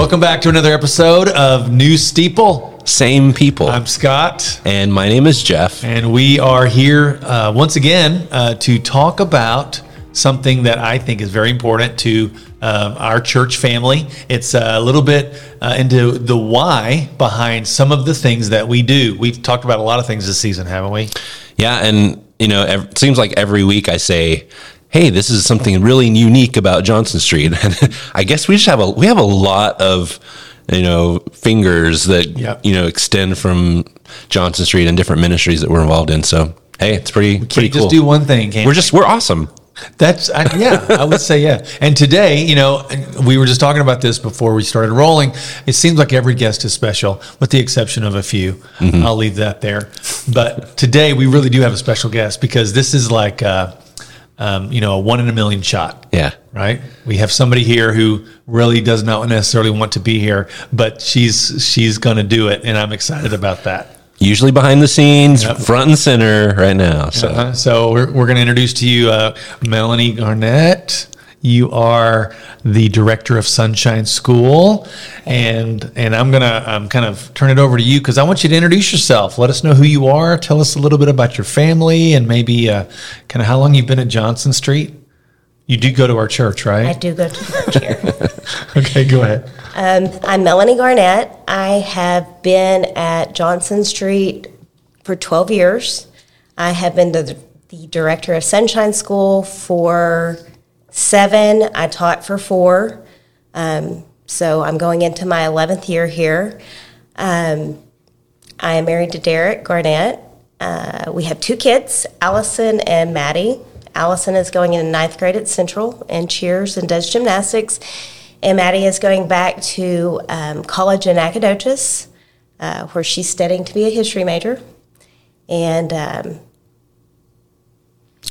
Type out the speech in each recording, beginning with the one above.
Welcome back to another episode of New Steeple. Same people. I'm Scott, and my name is Jeff. and we are here uh, once again uh, to talk about something that I think is very important to um, our church family. It's a little bit uh, into the why behind some of the things that we do. We've talked about a lot of things this season, haven't we? Yeah, and you know, it seems like every week I say, "Hey, this is something really unique about Johnson Street," and I guess we just have a we have a lot of you know fingers that Yep. you know extend from Johnson Street and different ministries that we're involved in. So hey, it's pretty pretty Can't cool. just do one thing. Can't we're just we're awesome. That's I, yeah, I would say yeah. And today, you know, we were just talking about this before we started rolling. It seems like every guest is special, with the exception of a few. I'll leave that there. But today, we really do have a special guest because this is like, uh, um, you know, a one in a million shot. Yeah. Right. We have somebody here who really does not necessarily want to be here, but she's she's going to do it, and I'm excited about that. Usually behind the scenes, Yep. front and center right now. So Uh, so we're, we're going to introduce to you uh, Melanie Garnett. You are the director of Sunshine School, and and I'm gonna um, kind of turn it over to you because I want you to introduce yourself. Let us know who you are. Tell us a little bit about your family and maybe uh, kind of how long you've been at Johnson Street. You do go to our church, right? I do go to our church here. Okay, go ahead. Um, I'm Melanie Garnett. I have been at Johnson Street for 12 years. I have been the, the director of Sunshine School for seven. I taught for four. Um, so I'm going into my 11th year here. Um, I am married to Derek Garnett. Uh, we have two kids, Allison and Maddie. Allison is going in ninth grade at Central and cheers and does gymnastics. And Maddie is going back to um, college in Nacogdoches, uh, where she's studying to be a history major. And um,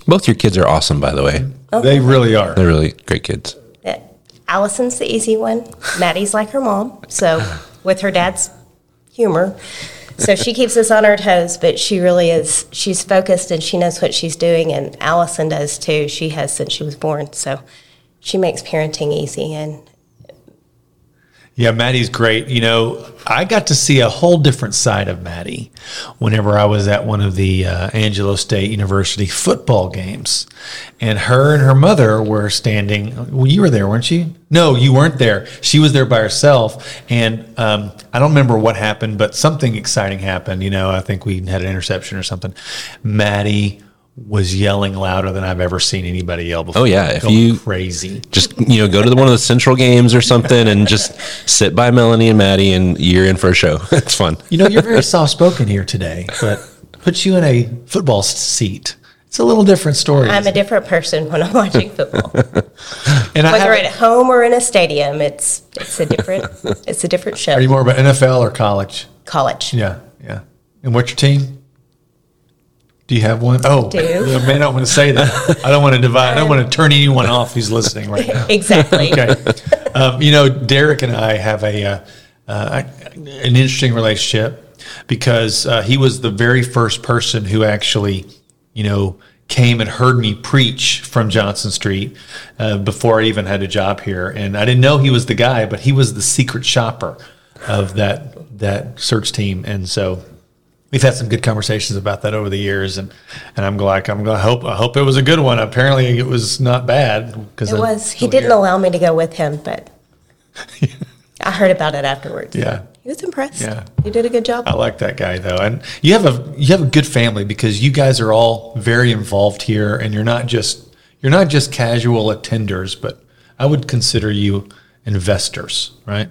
both your kids are awesome, by the way. They really are. They're really great kids. uh, Allison's the easy one. Maddie's like her mom, so with her dad's humor. So she keeps us on our toes, but she really is. She's focused and she knows what she's doing, and Allison does too. She has since she was born, so she makes parenting easy. And Yeah, Maddie's great. You know, I got to see a whole different side of Maddie whenever I was at one of the uh, Angelo State University football games. And her and her mother were standing. Well, you were there, weren't you? No, you weren't there. She was there by herself. And um, I don't remember what happened, but something exciting happened. You know, I think we had an interception or something. Maddie was yelling louder than I've ever seen anybody yell before. Oh, yeah, if Going you- crazy. just you know go to the, one of the central games or something and just sit by melanie and maddie and you're in for a show it's fun You know, you're very soft spoken here today, but puts you in a football seat. It's a little different story. I'm a different person when I'm watching football, and whether have- at home or in a stadium. It's it's a different it's a different show. are you more about NFL or college? College. Yeah, yeah. And what's your team? Do you have one? Oh, Do. I may not want to say that. I don't want to divide. I don't want to turn anyone off who's listening right now. Exactly. Okay. Um, you know, Derek and I have a uh, uh, an interesting relationship because uh, he was the very first person who actually, you know, came and heard me preach from Johnson Street uh, before I even had a job here, and I didn't know he was the guy, but he was the secret shopper of that that search team, and so. We've had some good conversations about that over the years, and, and I'm like I'm gonna hope I hope it was a good one. Apparently, it was not bad because It was. He didn't allow me to go with him, but I heard about it afterwards. Yeah. He was impressed. Yeah. You did a good job. I like that guy though, and you have a you have a good family because you guys are all very involved here, and you're not just you're not just casual attenders, but I would consider you investors, right?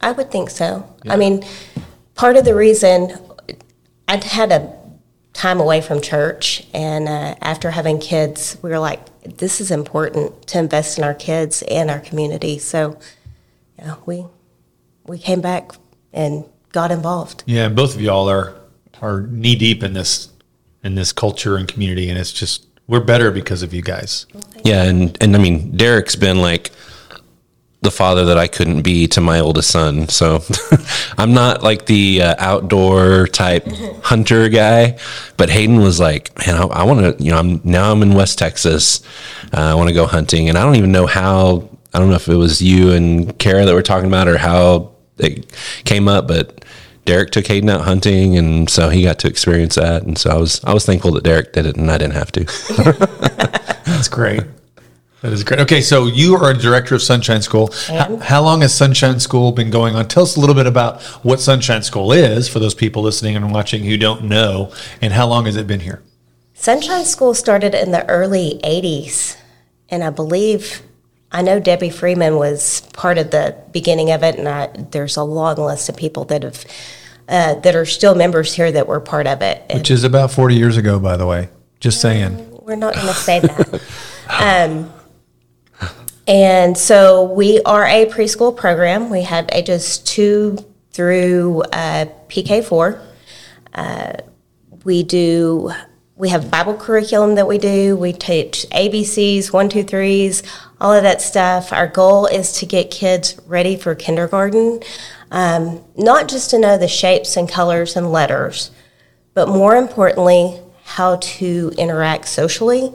I would think so. I mean, part of the reason I'd had a time away from church, and uh, after having kids, we were like, this is important to invest in our kids and our community. So, yeah, we we came back and got involved. Yeah, and both of y'all are are knee deep in this in this culture and community, and it's just we're better because of you guys. Yeah, and and I mean, Derek's been like the father that I couldn't be to my oldest son. So I'm not like the uh, outdoor type hunter guy, but Hayden was like, man, I, I want to, you know, I'm now I'm in West Texas. Uh, I want to go hunting, and I don't even know how I don't know if it was you and Kara that were talking about or how it came up, but Derek took Hayden out hunting, and so he got to experience that. And so I was I was thankful that Derek did it, and I didn't have to. That's great. That is great. Okay, so you are a director of Sunshine School. How, how long has Sunshine School been going on? Tell us a little bit about what Sunshine School is for those people listening and watching who don't know, and how long has it been here? Sunshine School started in the early 80s, and I believe, I know Debbie Freeman was part of the beginning of it, and I, there's a long list of people that have. Uh, that are still members here that were part of it. And Which is about 40 years ago, by the way. Just saying. we're not going to say that. um, and so we are a preschool program. We have ages two through uh, PK4. Uh, we do. We have Bible curriculum that we do. We teach ABCs, one, two, threes, all of that stuff. Our goal is to get kids ready for kindergarten, um, not just to know the shapes and colors and letters, but more importantly, how to interact socially,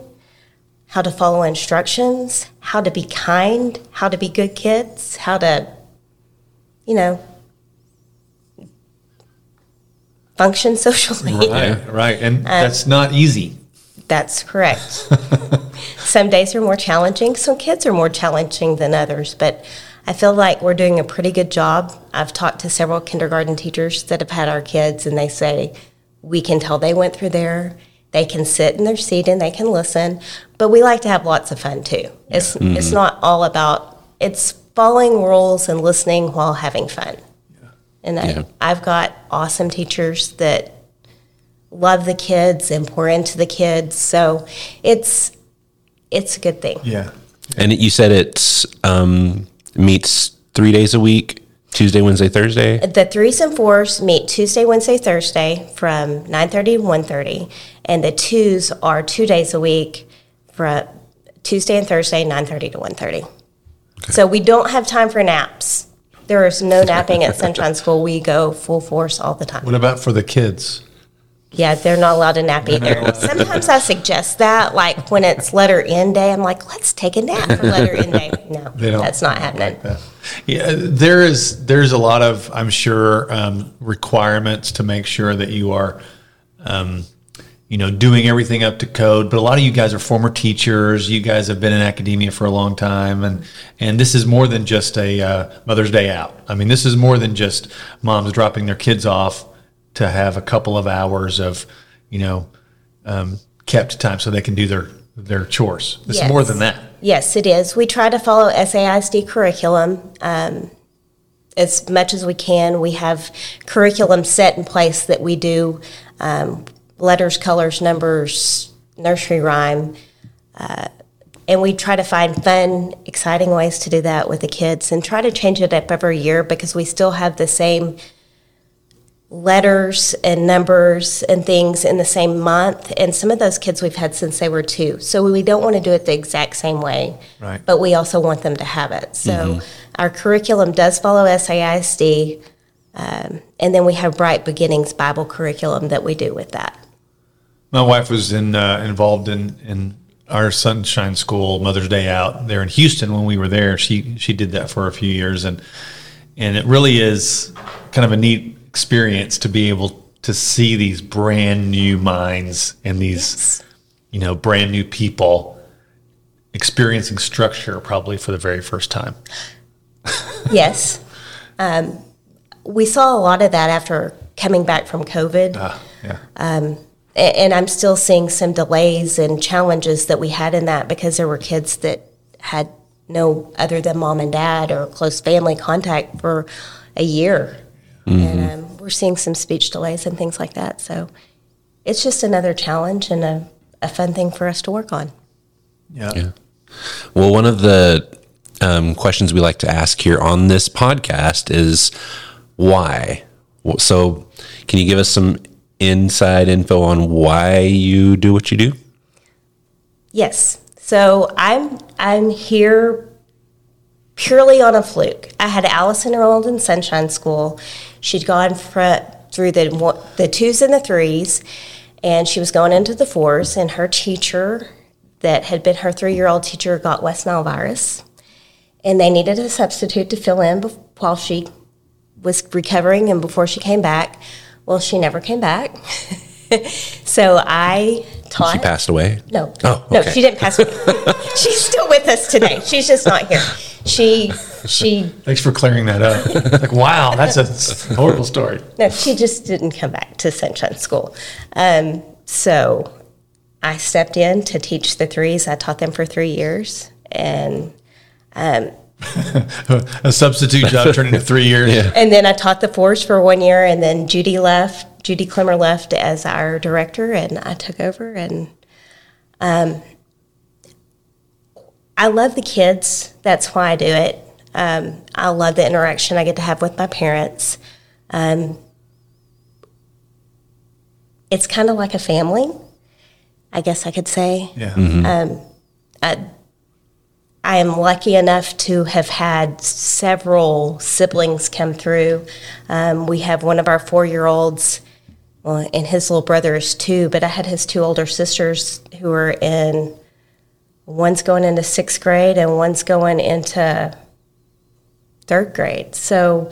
how to follow instructions, how to be kind, how to be good kids, how to, you know, function socially. Right, right. And um, that's not easy. That's correct. some days are more challenging, some kids are more challenging than others, but I feel like we're doing a pretty good job. I've talked to several kindergarten teachers that have had our kids, and they say, we can tell they went through there. They can sit in their seat and they can listen, but we like to have lots of fun too. It's it's not all about it's following rules and listening while having fun. And I, Yeah. I've got awesome teachers that love the kids and pour into the kids, so it's it's a good thing. Yeah. and you said it's um, meets three days a week, Tuesday, Wednesday, Thursday. The threes and fours meet Tuesday, Wednesday, Thursday from 9:30 to 1:30, and the twos are two days a week from Tuesday and Thursday, 9:30 to 1:30. So we don't have time for naps. There is no napping at Sunshine School. We go full force all the time. What about for the kids? Yeah, they're not allowed to nap either. Sometimes I suggest that, like when it's letter N day, I'm like, let's take a nap for letter N day. No, that's not happening. Yeah, there is there's a lot of I'm sure um, requirements to make sure that you are, um, you know, doing everything up to code. But a lot of you guys are former teachers. You guys have been in academia for a long time, and and this is more than just a uh, Mother's Day out. I mean, this is more than just moms dropping their kids off to have a couple of hours of, you know, um, kept time so they can do their their chores. It's Yes. more than that. Yes, it is. We try to follow SAISD curriculum um, as much as we can. We have curriculum set in place that we do um, letters, colors, numbers, nursery rhyme. Uh, and we try to find fun, exciting ways to do that with the kids and try to change it up every year because we still have the same letters and numbers and things in the same month. And some of those kids we've had since they were two. So we don't want to do it the exact same way. Right. But we also want them to have it. So our curriculum does follow SAISD. Um, and then we have Bright Beginnings Bible curriculum that we do with that. My wife was in, uh, involved in, in our Sunshine School Mother's Day out there in Houston when we were there. She she did that for a few years, and and it really is kind of a neat experience to be able to see these brand new minds and these you know brand new people experiencing structure probably for the very first time. Yes. Um, we saw a lot of that after coming back from COVID. Ah, yeah. A- and I'm still seeing some delays and challenges that we had in that because there were kids that had no other than mom and dad or close family contact for a year. And um, we're seeing some speech delays and things like that. So it's just another challenge and a, a fun thing for us to work on. yeah. Well, one of the um, questions we like to ask here on this podcast is why. So, can you give us some inside info on why you do what you do? Yes. So I'm I'm here purely on a fluke. I had Allison enrolled in Sunshine School. She'd gone fr- through the the twos and the threes, and she was going into the fours. And her teacher, that had been her three year old teacher, got West Nile virus, and they needed a substitute to fill in while she was recovering and before she came back. Well, she never came back. so I taught. She passed away. No, Oh, no, she didn't pass away. She's still with us today. She's just not here. She she Thanks for clearing that up. like, wow, that's a horrible story. no, she just didn't come back to Sunshine School. Um, so I stepped in to teach the threes. I taught them for three years, and A substitute job turned into three years. Yeah. and then I taught the fours for one year, and then Judy left. Judy Clemmer left as our director, and I took over. And um, I love the kids. That's why I do it. Um, I love the interaction I get to have with my parents. Um, it's kind of like a family, I guess I could say. Yeah. I am lucky enough to have had several siblings come through. Um, we have one of our four year olds, well, and his little brother is two, but I had his two older sisters who are in, one's going into sixth grade and one's going into third grade. So,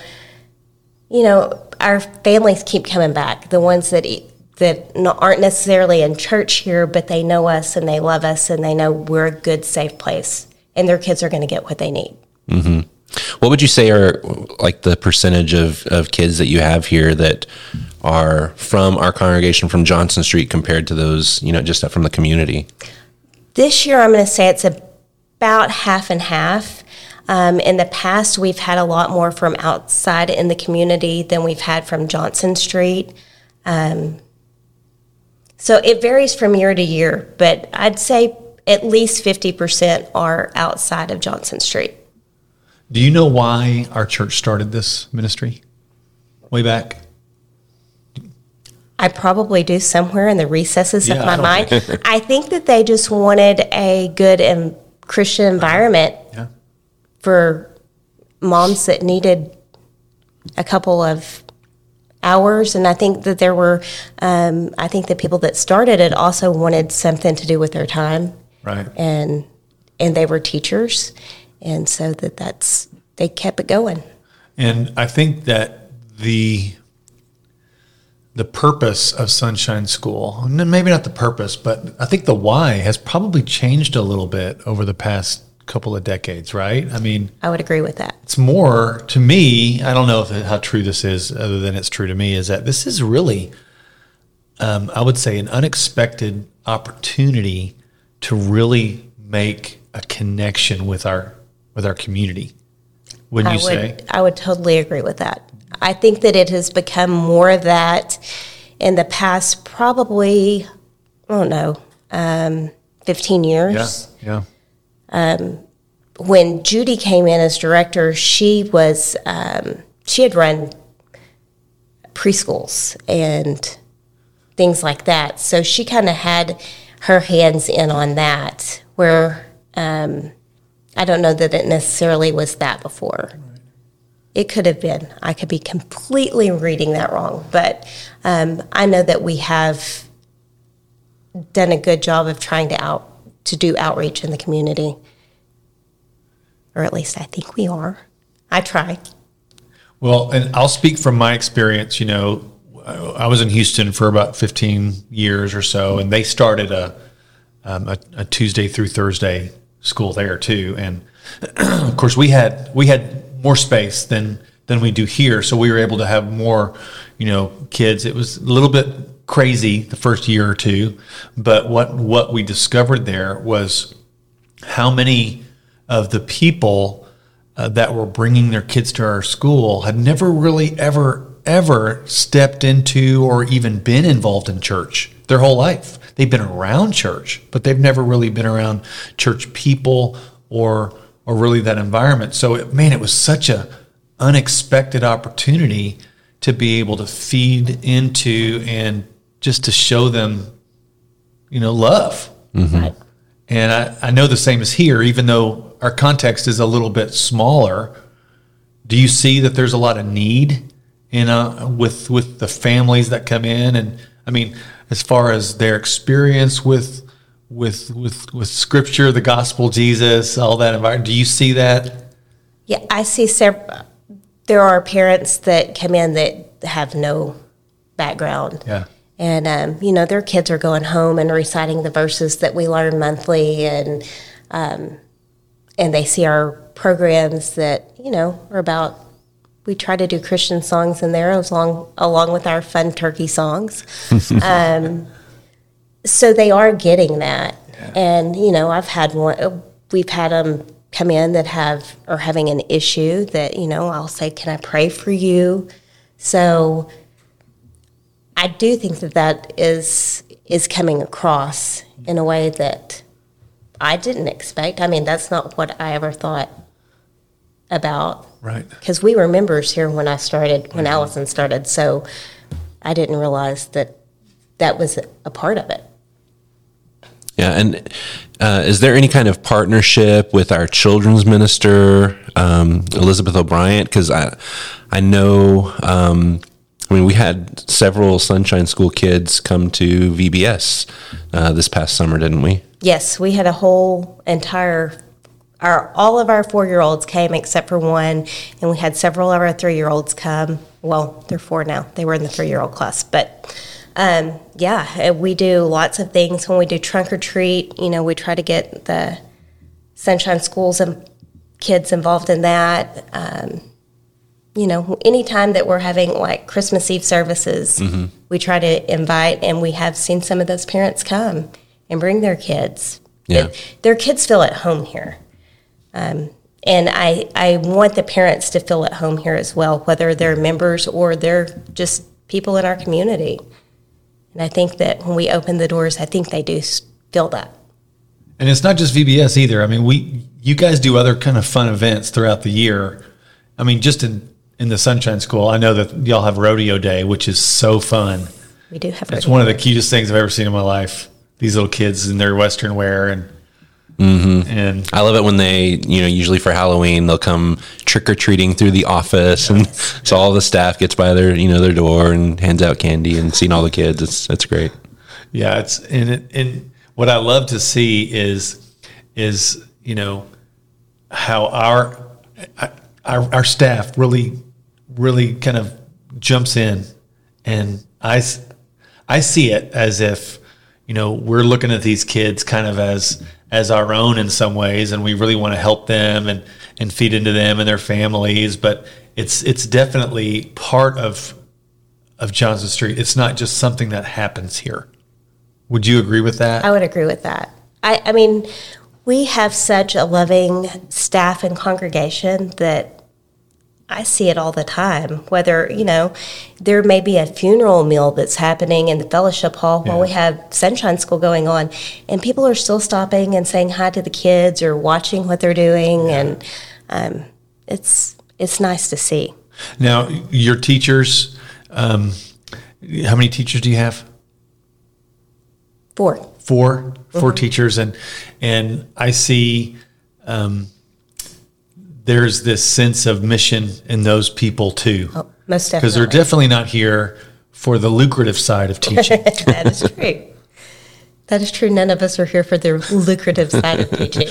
you know, our families keep coming back. The ones that e- that aren't necessarily in church here, but they know us and they love us and they know we're a good, safe place, and their kids are going to get what they need. What would you say are like the percentage of, of kids that you have here that are from our congregation from Johnson Street compared to those, you know, just from the community? This year, I'm going to say it's about half and half. Um, in the past, we've had a lot more from outside in the community than we've had from Johnson Street. Um, so it varies from year to year, but I'd say at least 50% are outside of Johnson Street. Do you know why our church started this ministry way back? I probably do somewhere in the recesses Yeah, of my don't mind. I think that they just wanted a good and Christian environment Yeah. for moms that needed a couple of hours. And I think that there were, um, I think the people that started it also wanted something to do with their time, Right. and and they were teachers, and so that that's they kept it going. And I think that the the purpose of Sunshine School, maybe not the purpose, but I think the why has probably changed a little bit over the past couple of decades, right? I mean, I would agree with that. it's more to me. I don't know if how true this is, other than it's true to me. Is that this is really, um, I would say, an unexpected opportunity to really make a connection with our with our community. Wouldn't I you would, say? I would totally agree with that. I think that it has become more of that in the past, probably, I don't know, um, 15 years. Yeah, yeah. when Judy came in as director, she was um, she had run preschools and things like that. So she kind of had her hands in on that. Where um, I don't know that it necessarily was that before. It could have been. I could be completely reading that wrong, but um, I know that we have done a good job of trying to out to do outreach in the community or at least I think we are. I try. Well, and I'll speak from my experience. You know, I was in Houston for about 15 years or so, and they started a, um, a, a Tuesday through Thursday school there too. And of course, we had we had more space than than we do here, so we were able to have more, you know, kids. It was a little bit crazy the first year or two, but what what we discovered there was how many of the people uh, that were bringing their kids to our school had never really ever ever stepped into or even been involved in church their whole life they've been around church but they've never really been around church people or or really that environment so it, man it was such a unexpected opportunity to be able to feed into and just to show them you know love mm-hmm. Right. and I, I know the same is here, even though our context is a little bit smaller. Do you see that there's a lot of need in uh, with with the families that come in, and I mean, as far as their experience with with with with Scripture, the gospel, Jesus, all that environment? Do you see that? Yeah, I see several. There are parents that come in that have no background. Yeah. And, um, you know, their kids are going home and reciting the verses that we learn monthly, and, um, and they see our programs that, you know, are about, we try to do Christian songs in there along, along with our fun turkey songs. um, so they are getting that. And, you know, I've had one, we've had them come in that have, are having an issue that, you know, I'll say, can I pray for you? So I do think that that is, is coming across in a way that I didn't expect. I mean, that's not what I ever thought about Right. because we were members here when I started, when Allison started. So I didn't realize that that was a part of it. Yeah, and uh, is there any kind of partnership with our children's minister, um, Elizabeth O'Brien? Because I, I know, um, I mean, we had several Sunshine School kids come to VBS uh, this past summer, didn't we? Yes, we had a whole entire our all of our four year olds came except for one, and we had several of our three year olds come. Well, they're four now. They were in the three year old class, but um, yeah, uh, we do lots of things when we do trunk or treat. You know, we try to get the Sunshine Schools and kids involved in that. Um, you know, anytime that we're having like Christmas Eve services, we try to invite, and we have seen some of those parents come and bring their kids. Yeah. It- their kids feel at home here. Um, and I, I want the parents to feel at home here as well, whether they're members or they're just people in our community. And I think that when we open the doors, I think they do feel that. And it's not just VBS either. I mean, we you guys do other kind of fun events throughout the year. I mean, just in in the Sunshine School, I know that y'all have Rodeo Day, which is so fun. We do have. It's one of the cutest things I've ever seen in my life. These little kids in their Western wear and Mm-hmm. and I love it when they, you know, usually for Halloween they'll come trick or treating through the office, and so all the staff gets by their, you know, their door and hands out candy and seeing all the kids. It's it's great. Yeah, it's and it, and what I love to see is is you know how our our, our staff really really kind of jumps in, and I I see it as if you know we're looking at these kids kind of as as our own in some ways, and we really want to help them and and feed into them and their families, but it's it's definitely part of of Johnson Street. It's not just something that happens here. Would you agree with that? I would agree with that. I, I mean, we have such a loving staff and congregation that I see it all the time. Whether, you know, there may be a funeral meal that's happening in the fellowship hall while we have Sunshine School going on, and people are still stopping and saying hi to the kids or watching what they're doing, and um, it's it's nice to see. Now, your teachers, um, how many teachers do you have? Four. 4 Four teachers, and and I see um, there's this sense of mission in those people too, Oh, most because they're definitely. definitely not here for the lucrative side of teaching. that is true. That is true. None of us are here for the lucrative side of teaching.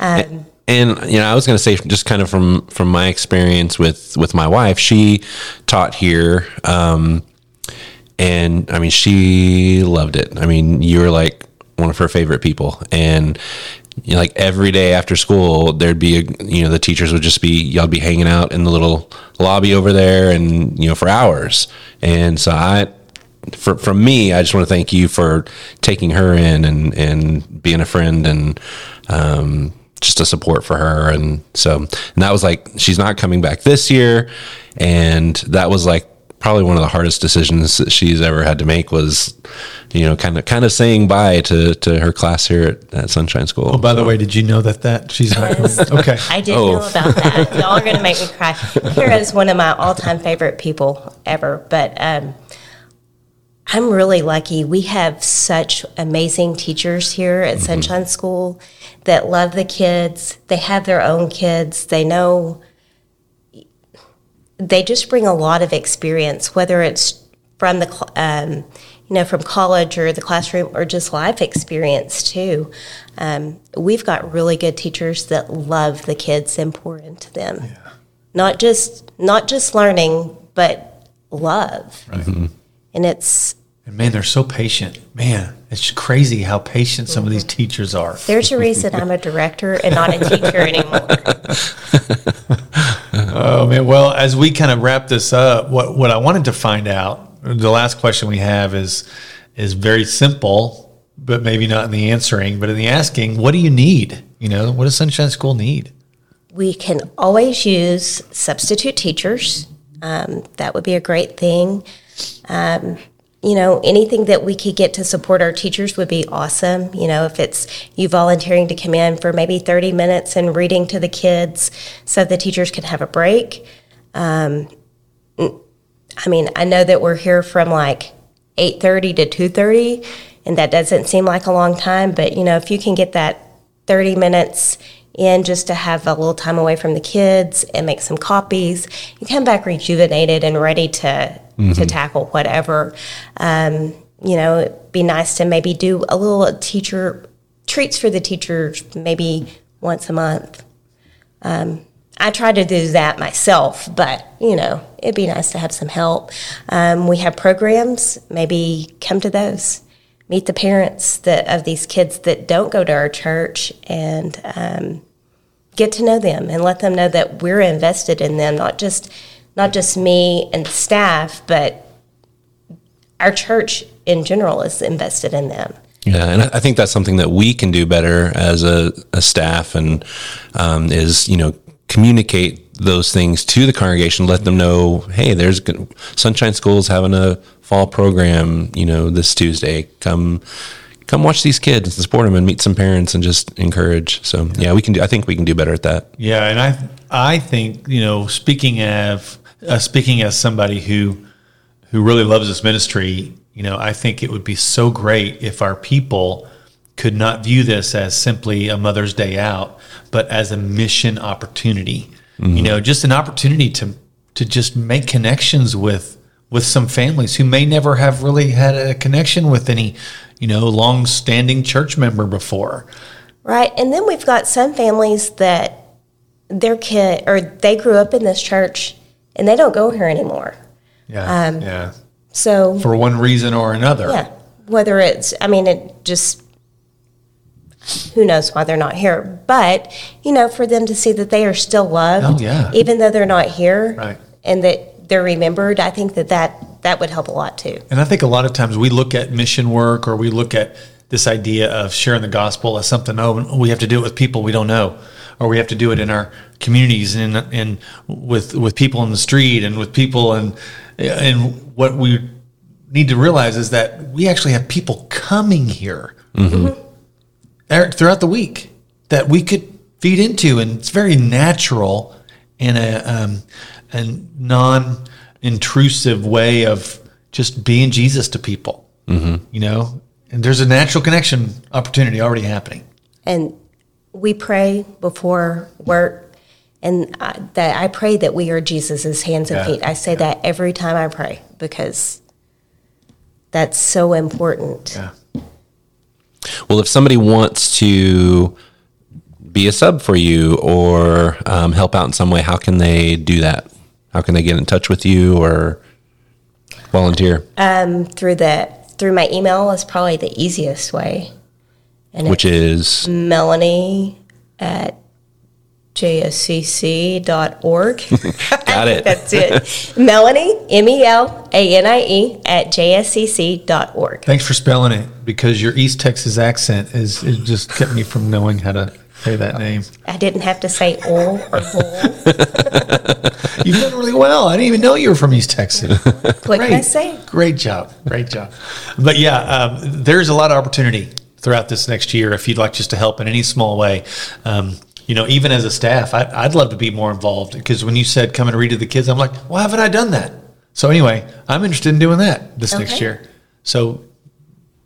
Um, And you know, I was going to say just kind of from from my experience with with my wife, she taught here, um, and I mean, she loved it. I mean, you were like one of her favorite people, and you know, like every day after school, there'd be a you know the teachers would just be y'all be hanging out in the little lobby over there, and you know for hours. And so I for, from me, I just want to thank you for taking her in and, and being a friend and um, just a support for her. And so, and that was like, she's not coming back this year. And that was like probably one of the hardest decisions that she's ever had to make was, you know, kind of, kind of saying bye to, to her class here at, at Sunshine School. Oh, by the way, did you know that that she's not coming? okay? I didn't Oh. know about that. Y'all are going to make me cry. Kara is one of my all-time favorite people ever, but um, I'm really lucky. We have such amazing teachers here at Sunshine School that love the kids. They have their own kids. They know. They just bring a lot of experience, whether it's from the, um, you know, from college or the classroom or just life experience too. Um, we've got really good teachers that love the kids and pour into them. Not just not just learning, but love. And it's And man, they're so patient. Man, it's crazy how patient some of these teachers are. there's a reason I'm a director and not a teacher anymore. Oh man, well, as we kind of wrap this up, what what I wanted to find out, the last question we have is is very simple, but maybe not in the answering, but in the asking, what do you need? You know, what does Sunshine School need? We can always use substitute teachers. Um, that would be a great thing. Um, you know, anything that we could get to support our teachers would be awesome. You know, if it's you volunteering to come in for maybe 30 minutes and reading to the kids so the teachers can have a break. Um, I mean, I know that we're here from like 8:30 to 2:30 and that doesn't seem like a long time, but you know, if you can get that 30 minutes in just to have a little time away from the kids and make some copies, you come back rejuvenated and ready to to tackle whatever. Um, you know, it'd be nice to maybe do a little teacher treats for the teachers maybe once a month. I try to do that myself, but you know, it'd be nice to have some help. Um, we have programs, maybe come to those. Meet the parents that of these kids that don't go to our church and um, get to know them and let them know that we're invested in them, not just not just me and staff, but our church in general is invested in them. Yeah, and I think that's something that we can do better as a, a staff, and um, is you know communicate those things to the congregation, let them know, hey, there's Sunshine School's having a fall program, you know, this Tuesday. Come, come watch these kids, and support them, and meet some parents, and just encourage. So yeah, we can do. I think we can do better at that. Yeah, and I I think you know speaking of uh, speaking as somebody who who really loves this ministry, you know, I think it would be so great if our people could not view this as simply a Mother's Day out, but as a mission opportunity. You know, just an opportunity to to just make connections with with some families who may never have really had a connection with any, you know, long-standing church member before. Right. And then we've got some families that their kid or they grew up in this church and they don't go here anymore. Yeah. Um, yeah. So, For one reason or another. yeah, whether it's, I mean, it just, who knows why they're not here. But, you know, for them to see that they are still loved, Oh, yeah. even though they're not here, Right. and that they're remembered, I think that that, that would help a lot too. And I think a lot of times we look at mission work or we look at this idea of sharing the gospel as something, oh, we have to do it with people we don't know, or we have to do it in our communities and, and with, with people in the street and with people. And, and what we need to realize is that we actually have people coming here Eric, throughout the week that we could feed into. And it's very natural in a, um, a non intrusive way of just being Jesus to people, mm-hmm. you know? And there's a natural connection opportunity already happening. and we pray before work and I, that i pray that we are jesus' hands and Yeah, feet i say that every time i pray because that's so important Yeah. Well, if somebody wants to be a sub for you or um, help out in some way, how can they do that? How can they get in touch with you or volunteer? Um, through the through my email is probably the easiest way. And Which is? Melanie at jscc.org got it. that's it. Melanie M E L A N I E, at jscc.org Thanks for spelling it because your East Texas accent is it just kept me from knowing how to say that name. i didn't have to say all or hol You've done really well. I didn't even know you were from East Texas. what can i say Great job. Great job. But yeah, um, there's a lot of opportunity throughout this next year if you'd like just to help in any small way. Um, you know, even as a staff, I, I'd love to be more involved because when you said come and read to the kids, I'm like, why haven't I done that? So anyway, I'm interested in doing that this next year. So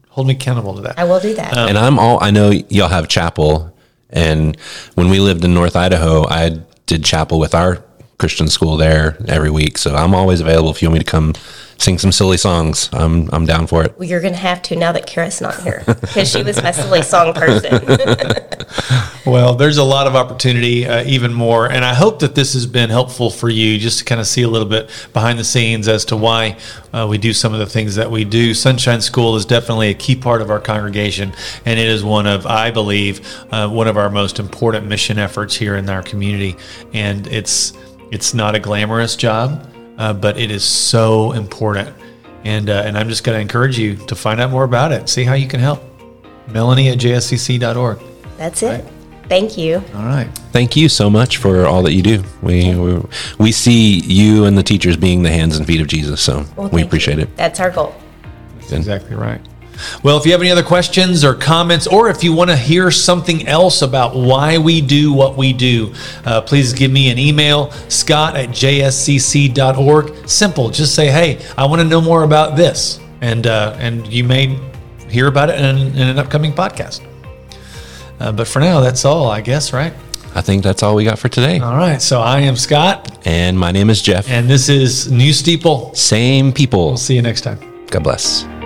hold me accountable to that. i will do that and I'm all I know y'all have chapel and when we lived in North Idaho, I did chapel with our Christian school there every week. So I'm always available if you want me to come sing some silly songs. I'm I'm down for it. Well, you're going to have to now that Kara's not here because she was my silly song person. Well, there's a lot of opportunity, uh, even more. And I hope that this has been helpful for you just to kind of see a little bit behind the scenes as to why uh, we do some of the things that we do. Sunshine School is definitely a key part of our congregation, and it is one of, I believe, uh, one of our most important mission efforts here in our community. And it's it's not a glamorous job, uh, but it is so important. And uh, and I'm just going to encourage you to find out more about it, see how you can help. Melanie at jscc.org. That's it. Thank you. All right. Thank you so much for all that you do. We we, we see you and the teachers being the hands and feet of Jesus, so Well, we appreciate you. it. That's our goal. That's exactly right. Well, if you have any other questions or comments, or if you want to hear something else about why we do what we do, uh, please give me an email, scott at jscc.org. Simple. Just say, hey, I want to know more about this. And, uh, and you may hear about it in, in an upcoming podcast. Uh, but for now, that's all, I guess, right? I think that's all we got for today. All right. So I am Scott, And my name is Jeff. and this is New Steeple. Same people. See you next time. God bless.